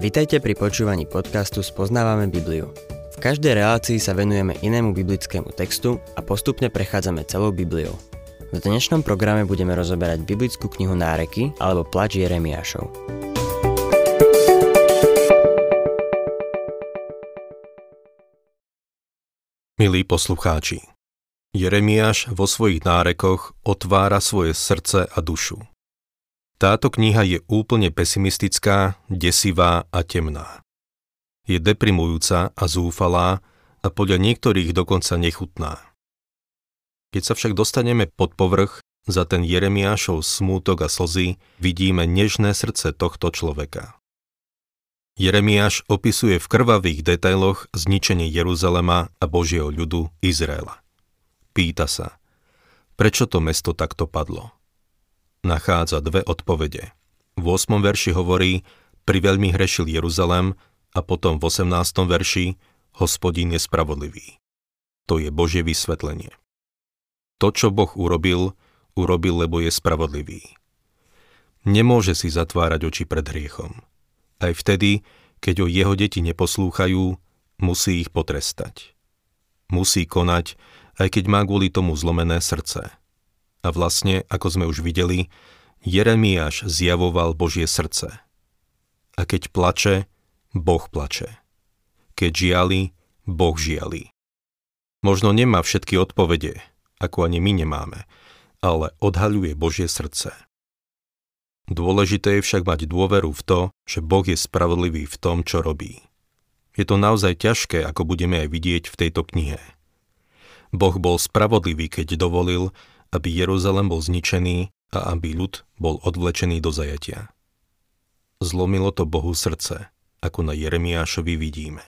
Vitajte pri počúvaní podcastu Spoznávame Bibliu. V každej relácii sa venujeme inému biblickému textu a postupne prechádzame celou Bibliou. V dnešnom programe budeme rozoberať biblickú knihu Náreky alebo Plač Jeremiášov. Milí poslucháči, Jeremiáš vo svojich nárekoch otvára svoje srdce a dušu. Táto kniha je úplne pesimistická, desivá a temná. Je deprimujúca a zúfalá a podľa niektorých dokonca nechutná. Keď sa však dostaneme pod povrch, za ten Jeremiášov smútok a slzy vidíme nežné srdce tohto človeka. Jeremiáš opisuje v krvavých detailoch zničenie Jeruzalema a Božieho ľudu Izraela. Pýta sa, prečo to mesto takto padlo? Nachádza dve odpovede. V 8. verši hovorí, pri veľmi hrešil Jeruzalem a potom v 18. verši, hospodín je spravodlivý. To je Božie vysvetlenie. To, čo Boh urobil, urobil, lebo je spravodlivý. Nemôže si zatvárať oči pred hriechom. Aj vtedy, keď o jeho deti neposlúchajú, musí ich potrestať. Musí konať, aj keď má kvôli tomu zlomené srdce. A vlastne, ako sme už videli, Jeremiáš zjavoval Božie srdce. A keď plače, Boh plače. Keď žiali, Boh žiali. Možno nemá všetky odpovede, ako ani my nemáme, ale odhaľuje Božie srdce. Dôležité je však mať dôveru v to, že Boh je spravodlivý v tom, čo robí. Je to naozaj ťažké, ako budeme aj vidieť v tejto knihe. Boh bol spravodlivý, keď dovolil, aby Jeruzalem bol zničený a aby ľud bol odvlečený do zajatia. Zlomilo to Bohu srdce, ako na Jeremiášovi vidíme.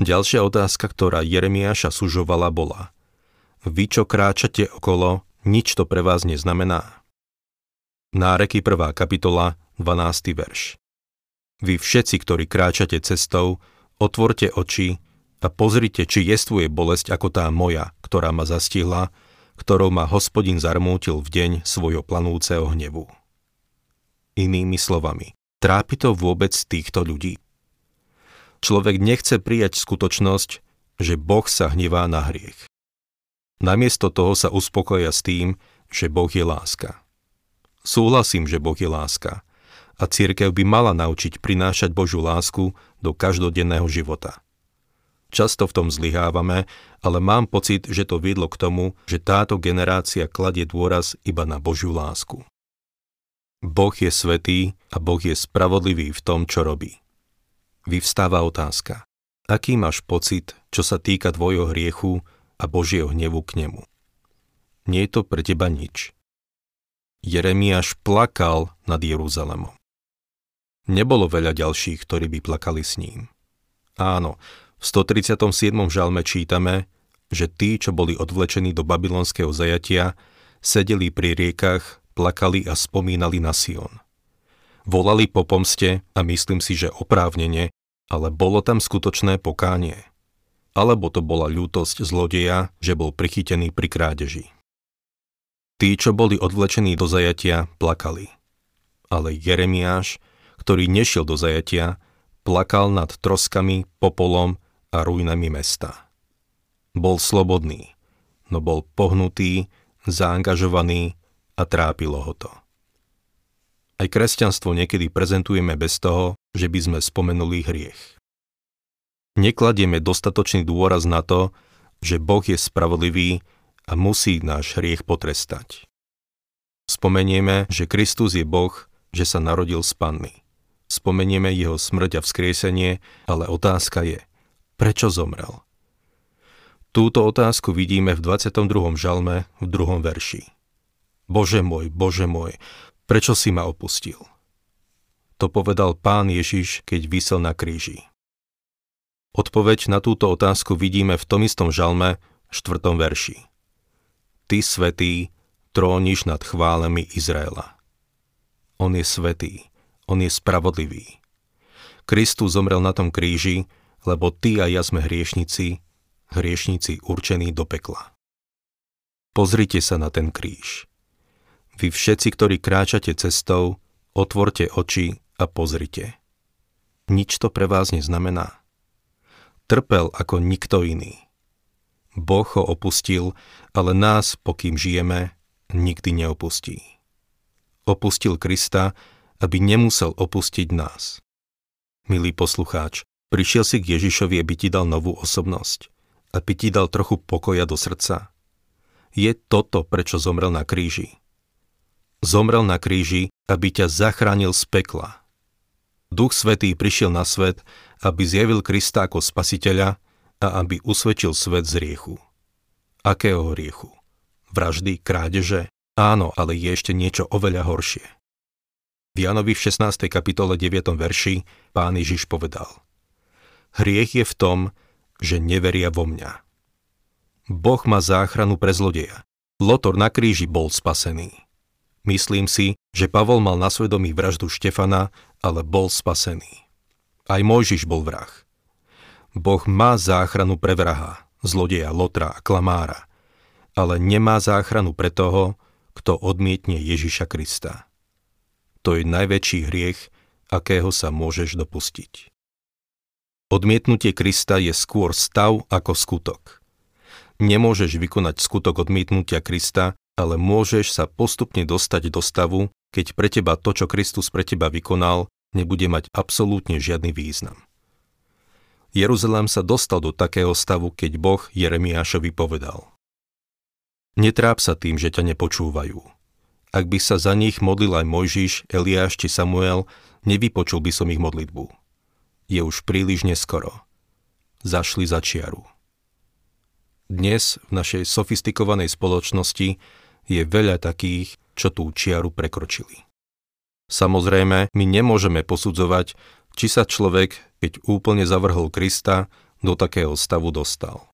Ďalšia otázka, ktorá Jeremiáša sužovala, bola Vy, čo kráčate okolo, nič to pre vás neznamená. Náreky 1. kapitola, 12. verš. Vy všetci, ktorí kráčate cestou, otvorte oči a pozrite, či jestvuje bolesť ako tá moja, ktorá ma zastihla, ktorou ma hospodin zarmútil v deň svojho planúceho hnevu. Inými slovami, trápi to vôbec týchto ľudí? Človek nechce prijať skutočnosť, že Boh sa hnevá na hriech. Namiesto toho sa uspokoja s tým, že Boh je láska. Súhlasím, že Boh je láska a církev by mala naučiť prinášať Božiu lásku do každodenného života. Často v tom zlyhávame, ale mám pocit, že to viedlo k tomu, že táto generácia kladie dôraz iba na Božiu lásku. Boh je svetý a Boh je spravodlivý v tom, čo robí. Vyvstáva otázka. Aký máš pocit, čo sa týka tvojho hriechu a Božieho hnevu k nemu? Nie je to pre teba nič. Jeremiáš plakal nad Jeruzalemom. Nebolo veľa ďalších, ktorí by plakali s ním. Áno, v 137. žalme čítame, že tí, čo boli odvlečení do babylonského zajatia, sedeli pri riekach, plakali a spomínali na Sion. Volali po pomste a myslím si, že oprávnene, ale bolo tam skutočné pokánie. Alebo to bola ľútosť zlodeja, že bol prichytený pri krádeži. Tí, čo boli odvlečení do zajatia, plakali. Ale Jeremiáš, ktorý nešiel do zajatia, plakal nad troskami, popolom a ruinami mesta. Bol slobodný, no bol pohnutý, zaangažovaný a trápilo ho to. Aj kresťanstvo niekedy prezentujeme bez toho, že by sme spomenuli hriech. Nekladieme dostatočný dôraz na to, že Boh je spravodlivý a musí náš hriech potrestať. Spomenieme, že Kristus je Boh, že sa narodil z panny. Spomenieme jeho smrť a vzkriesenie, ale otázka je, prečo zomrel. Túto otázku vidíme v 22. žalme v druhom verši. Bože môj, Bože môj, prečo si ma opustil? To povedal pán Ježiš, keď vysel na kríži. Odpoveď na túto otázku vidíme v tom istom žalme, v 4. verši. Ty svetý, tróniš nad chválemi Izraela. On je svetý, on je spravodlivý. Kristus zomrel na tom kríži, lebo ty a ja sme hriešnici, hriešnici určení do pekla. Pozrite sa na ten kríž. Vy všetci, ktorí kráčate cestou, otvorte oči a pozrite. nič to pre vás neznamená. Trpel ako nikto iný. Boh ho opustil, ale nás, pokým žijeme, nikdy neopustí. Opustil Krista, aby nemusel opustiť nás. Milý poslucháč, prišiel si k Ježišovi, aby ti dal novú osobnosť, aby ti dal trochu pokoja do srdca. Je toto, prečo zomrel na kríži. Zomrel na kríži, aby ťa zachránil z pekla. Duch Svetý prišiel na svet, aby zjavil Krista ako spasiteľa a aby usvedčil svet z riechu. Akého riechu? Vraždy, krádeže? Áno, ale je ešte niečo oveľa horšie. V Janovi v 16. kapitole 9. verši pán Ježiš povedal Hriech je v tom, že neveria vo mňa. Boh má záchranu pre zlodeja. Lotor na kríži bol spasený. Myslím si, že Pavol mal na svedomí vraždu Štefana, ale bol spasený. Aj Mojžiš bol vrah. Boh má záchranu pre vraha, zlodeja, lotra a klamára, ale nemá záchranu pre toho, kto odmietne Ježiša Krista. To je najväčší hriech, akého sa môžeš dopustiť. Odmietnutie Krista je skôr stav ako skutok. Nemôžeš vykonať skutok odmietnutia Krista, ale môžeš sa postupne dostať do stavu, keď pre teba to, čo Kristus pre teba vykonal, nebude mať absolútne žiadny význam. Jeruzalém sa dostal do takého stavu, keď Boh Jeremiášovi povedal. Netráp sa tým, že ťa nepočúvajú. Ak by sa za nich modlil aj Mojžiš, Eliáš či Samuel, nevypočul by som ich modlitbu. Je už príliš neskoro. Zašli za čiaru. Dnes v našej sofistikovanej spoločnosti je veľa takých, čo tú čiaru prekročili. Samozrejme, my nemôžeme posudzovať, či sa človek, keď úplne zavrhol Krista, do takého stavu dostal.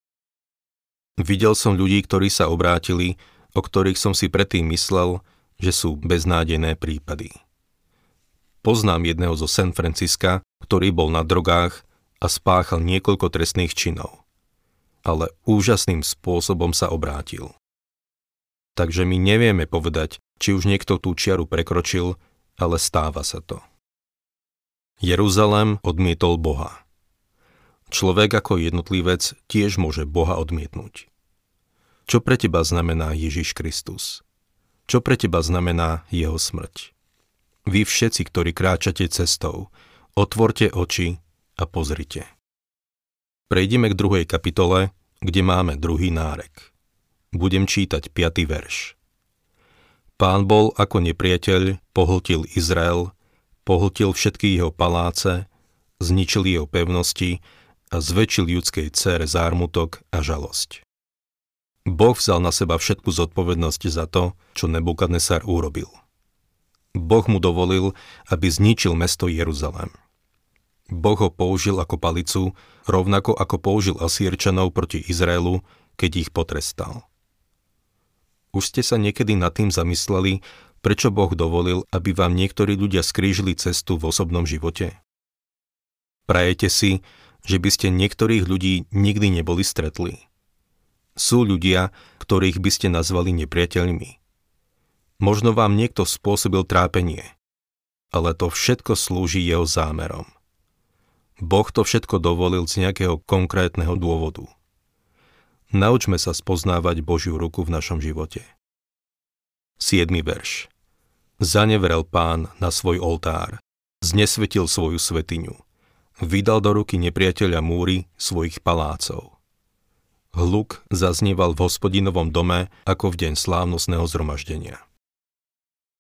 Videl som ľudí, ktorí sa obrátili, o ktorých som si predtým myslel, že sú beznádené prípady. Poznám jedného zo San Francisca, ktorý bol na drogách a spáchal niekoľko trestných činov. Ale úžasným spôsobom sa obrátil. Takže my nevieme povedať, či už niekto tú čiaru prekročil, ale stáva sa to. Jeruzalém odmietol Boha. Človek ako jednotlivec tiež môže Boha odmietnúť. Čo pre teba znamená Ježiš Kristus? Čo pre teba znamená jeho smrť? Vy všetci, ktorí kráčate cestou, otvorte oči a pozrite. Prejdeme k druhej kapitole, kde máme druhý nárek. Budem čítať 5. verš. Pán bol ako nepriateľ, pohltil Izrael, pohltil všetky jeho paláce, zničil jeho pevnosti a zväčšil ľudskej cére zármutok a žalosť. Boh vzal na seba všetku zodpovednosť za to, čo Nebukadnesar urobil. Boh mu dovolil, aby zničil mesto Jeruzalém. Boh ho použil ako palicu, rovnako ako použil Asírčanov proti Izraelu, keď ich potrestal. Už ste sa niekedy nad tým zamysleli, prečo Boh dovolil, aby vám niektorí ľudia skrížili cestu v osobnom živote? Prajete si, že by ste niektorých ľudí nikdy neboli stretli. Sú ľudia, ktorých by ste nazvali nepriateľmi. Možno vám niekto spôsobil trápenie, ale to všetko slúži jeho zámerom. Boh to všetko dovolil z nejakého konkrétneho dôvodu. Naučme sa spoznávať Božiu ruku v našom živote. 7. verš Zanevrel pán na svoj oltár, znesvetil svoju svetiňu, vydal do ruky nepriateľa múry svojich palácov. Hluk zaznieval v hospodinovom dome ako v deň slávnostného zhromaždenia.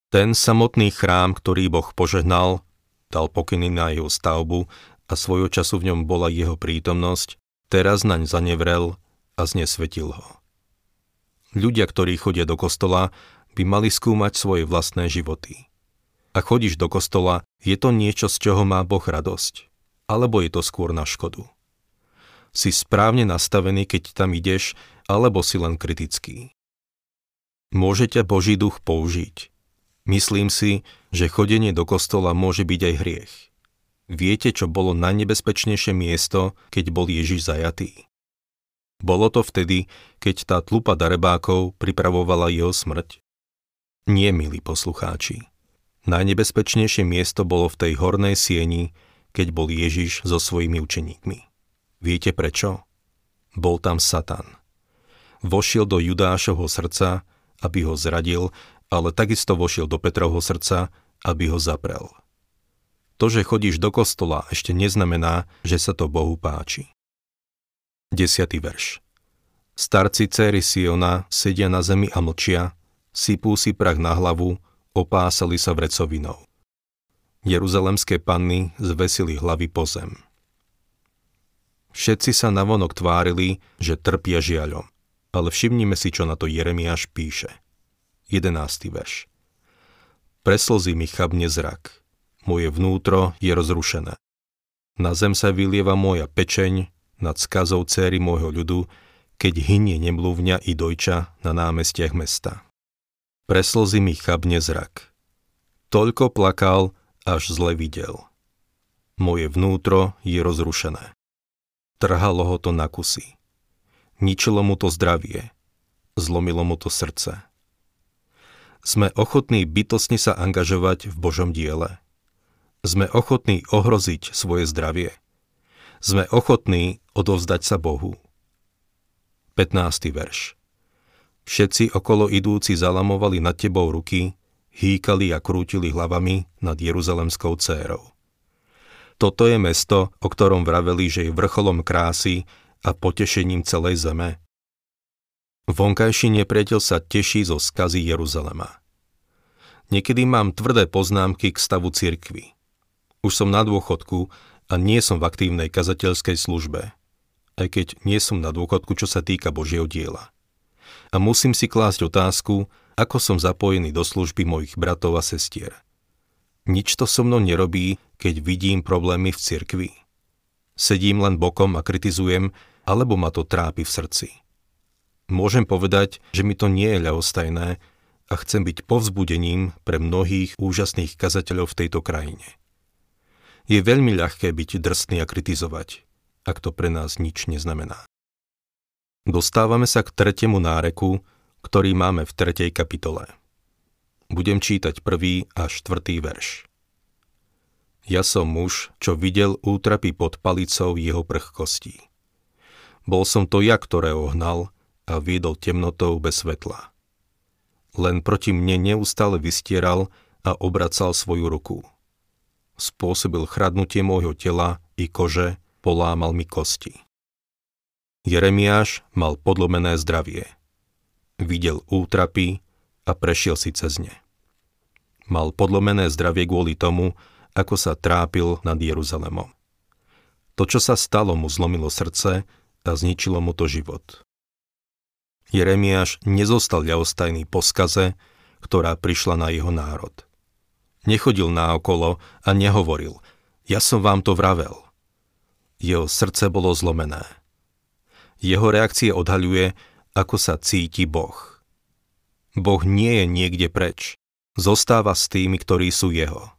Ten samotný chrám, ktorý Boh požehnal, dal pokyny na jeho stavbu a svojho času v ňom bola jeho prítomnosť, teraz naň zanevrel a znesvetil ho. Ľudia, ktorí chodia do kostola, by mali skúmať svoje vlastné životy. Ak chodíš do kostola, je to niečo, z čoho má Boh radosť? Alebo je to skôr na škodu? Si správne nastavený, keď tam ideš, alebo si len kritický? Môže ťa Boží duch použiť. Myslím si, že chodenie do kostola môže byť aj hriech. Viete, čo bolo najnebezpečnejšie miesto, keď bol Ježiš zajatý? Bolo to vtedy, keď tá tlupa darebákov pripravovala jeho smrť? Nie, milí poslucháči. Najnebezpečnejšie miesto bolo v tej hornej sieni, keď bol Ježiš so svojimi učeníkmi. Viete prečo? Bol tam Satan. Vošiel do Judášovho srdca, aby ho zradil, ale takisto vošiel do Petrovho srdca, aby ho zaprel. To, že chodíš do kostola, ešte neznamená, že sa to Bohu páči. 10. verš Starci céry Siona sedia na zemi a mlčia, sypú si prach na hlavu, opásali sa vrecovinou. Jeruzalemské panny zvesili hlavy po zem. Všetci sa navonok tvárili, že trpia žiaľom, ale všimnime si, čo na to Jeremiáš píše. 11. verš. Preslzí mi chabne zrak. Moje vnútro je rozrušené. Na zem sa vylieva moja pečeň nad skazou céry môjho ľudu, keď hynie nemluvňa i dojča na námestiach mesta. Preslzí mi chabne zrak. Toľko plakal, až zle videl. Moje vnútro je rozrušené. Trhalo ho to na kusy. Ničilo mu to zdravie. Zlomilo mu to srdce. Sme ochotní bytosne sa angažovať v Božom diele. Sme ochotní ohroziť svoje zdravie. Sme ochotní odovzdať sa Bohu. 15. verš Všetci okolo idúci zalamovali nad tebou ruky, hýkali a krútili hlavami nad Jeruzalemskou cérou. Toto je mesto, o ktorom vraveli, že je vrcholom krásy a potešením celej zeme. Vonkajší nepriateľ sa teší zo skazy Jeruzalema. Niekedy mám tvrdé poznámky k stavu cirkvy. Už som na dôchodku a nie som v aktívnej kazateľskej službe, aj keď nie som na dôchodku, čo sa týka Božieho diela. A musím si klásť otázku, ako som zapojený do služby mojich bratov a sestier. Nič to so mnou nerobí, keď vidím problémy v cirkvi. Sedím len bokom a kritizujem, alebo ma to trápi v srdci. Môžem povedať, že mi to nie je ľahostajné a chcem byť povzbudením pre mnohých úžasných kazateľov v tejto krajine. Je veľmi ľahké byť drsný a kritizovať, ak to pre nás nič neznamená. Dostávame sa k tretiemu náreku, ktorý máme v 3. kapitole. Budem čítať prvý a štvrtý verš. Ja som muž, čo videl útrapy pod palicou jeho prchkostí. Bol som to ja, ktorého hnal a viedol temnotou bez svetla. Len proti mne neustále vystieral a obracal svoju ruku. Spôsobil chradnutie môjho tela i kože, polámal mi kosti. Jeremiáš mal podlomené zdravie videl útrapy a prešiel si cez ne. Mal podlomené zdravie kvôli tomu, ako sa trápil nad Jeruzalemom. To, čo sa stalo, mu zlomilo srdce a zničilo mu to život. Jeremiáš nezostal ľahostajný po skaze, ktorá prišla na jeho národ. Nechodil náokolo a nehovoril, ja som vám to vravel. Jeho srdce bolo zlomené. Jeho reakcie odhaľuje, ako sa cíti Boh. Boh nie je niekde preč. Zostáva s tými, ktorí sú jeho.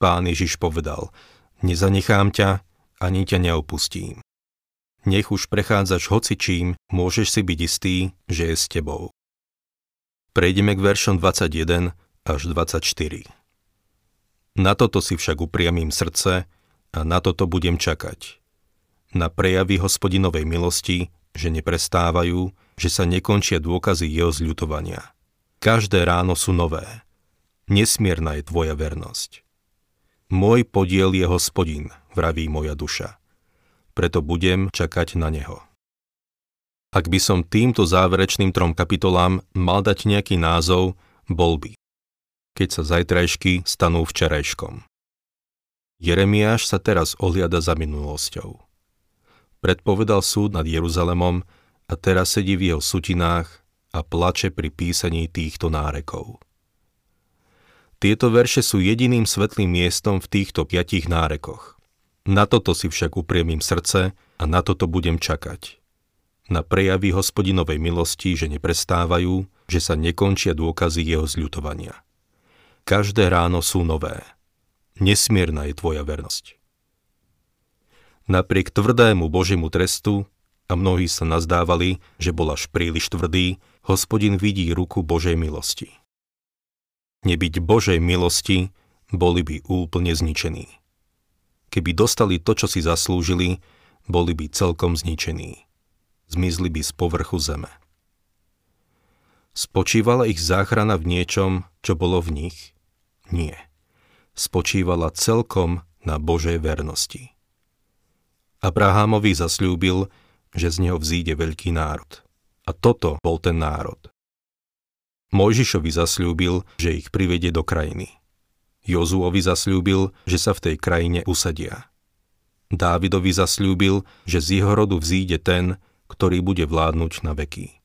Pán Ježiš povedal, nezanechám ťa, ani ťa neopustím. Nech už prechádzaš hocičím, môžeš si byť istý, že je s tebou. Prejdeme k veršom 21 až 24. Na toto si však upriamím srdce a na toto budem čakať. Na prejavy hospodinovej milosti, že neprestávajú, že sa nekončia dôkazy jeho zľutovania. Každé ráno sú nové. Nesmierna je tvoja vernosť. Môj podiel je hospodin, vraví moja duša. Preto budem čakať na neho. Ak by som týmto záverečným trom kapitolám mal dať nejaký názov, bol by. Keď sa zajtrajšky stanú včerajškom. Jeremiáš sa teraz ohliada za minulosťou predpovedal súd nad Jeruzalemom a teraz sedí v jeho sutinách a plače pri písaní týchto nárekov. Tieto verše sú jediným svetlým miestom v týchto piatich nárekoch. Na toto si však upriemím srdce a na toto budem čakať. Na prejavy hospodinovej milosti, že neprestávajú, že sa nekončia dôkazy jeho zľutovania. Každé ráno sú nové. Nesmierna je tvoja vernosť. Napriek tvrdému Božiemu trestu, a mnohí sa nazdávali, že bol až príliš tvrdý, hospodin vidí ruku Božej milosti. Nebyť Božej milosti, boli by úplne zničení. Keby dostali to, čo si zaslúžili, boli by celkom zničení. Zmizli by z povrchu zeme. Spočívala ich záchrana v niečom, čo bolo v nich? Nie. Spočívala celkom na Božej vernosti. Abrahamovi zasľúbil, že z neho vzíde veľký národ. A toto bol ten národ. Mojžišovi zasľúbil, že ich privedie do krajiny. Jozuovi zasľúbil, že sa v tej krajine usadia. Dávidovi zasľúbil, že z jeho rodu vzíde ten, ktorý bude vládnuť na veky.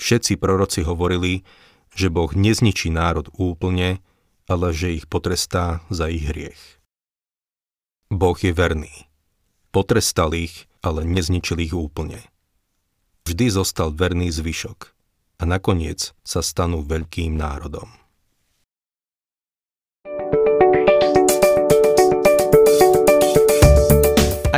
Všetci proroci hovorili, že Boh nezničí národ úplne, ale že ich potrestá za ich hriech. Boh je verný. Potrestal ich, ale nezničil ich úplne. Vždy zostal verný zvyšok a nakoniec sa stanú veľkým národom.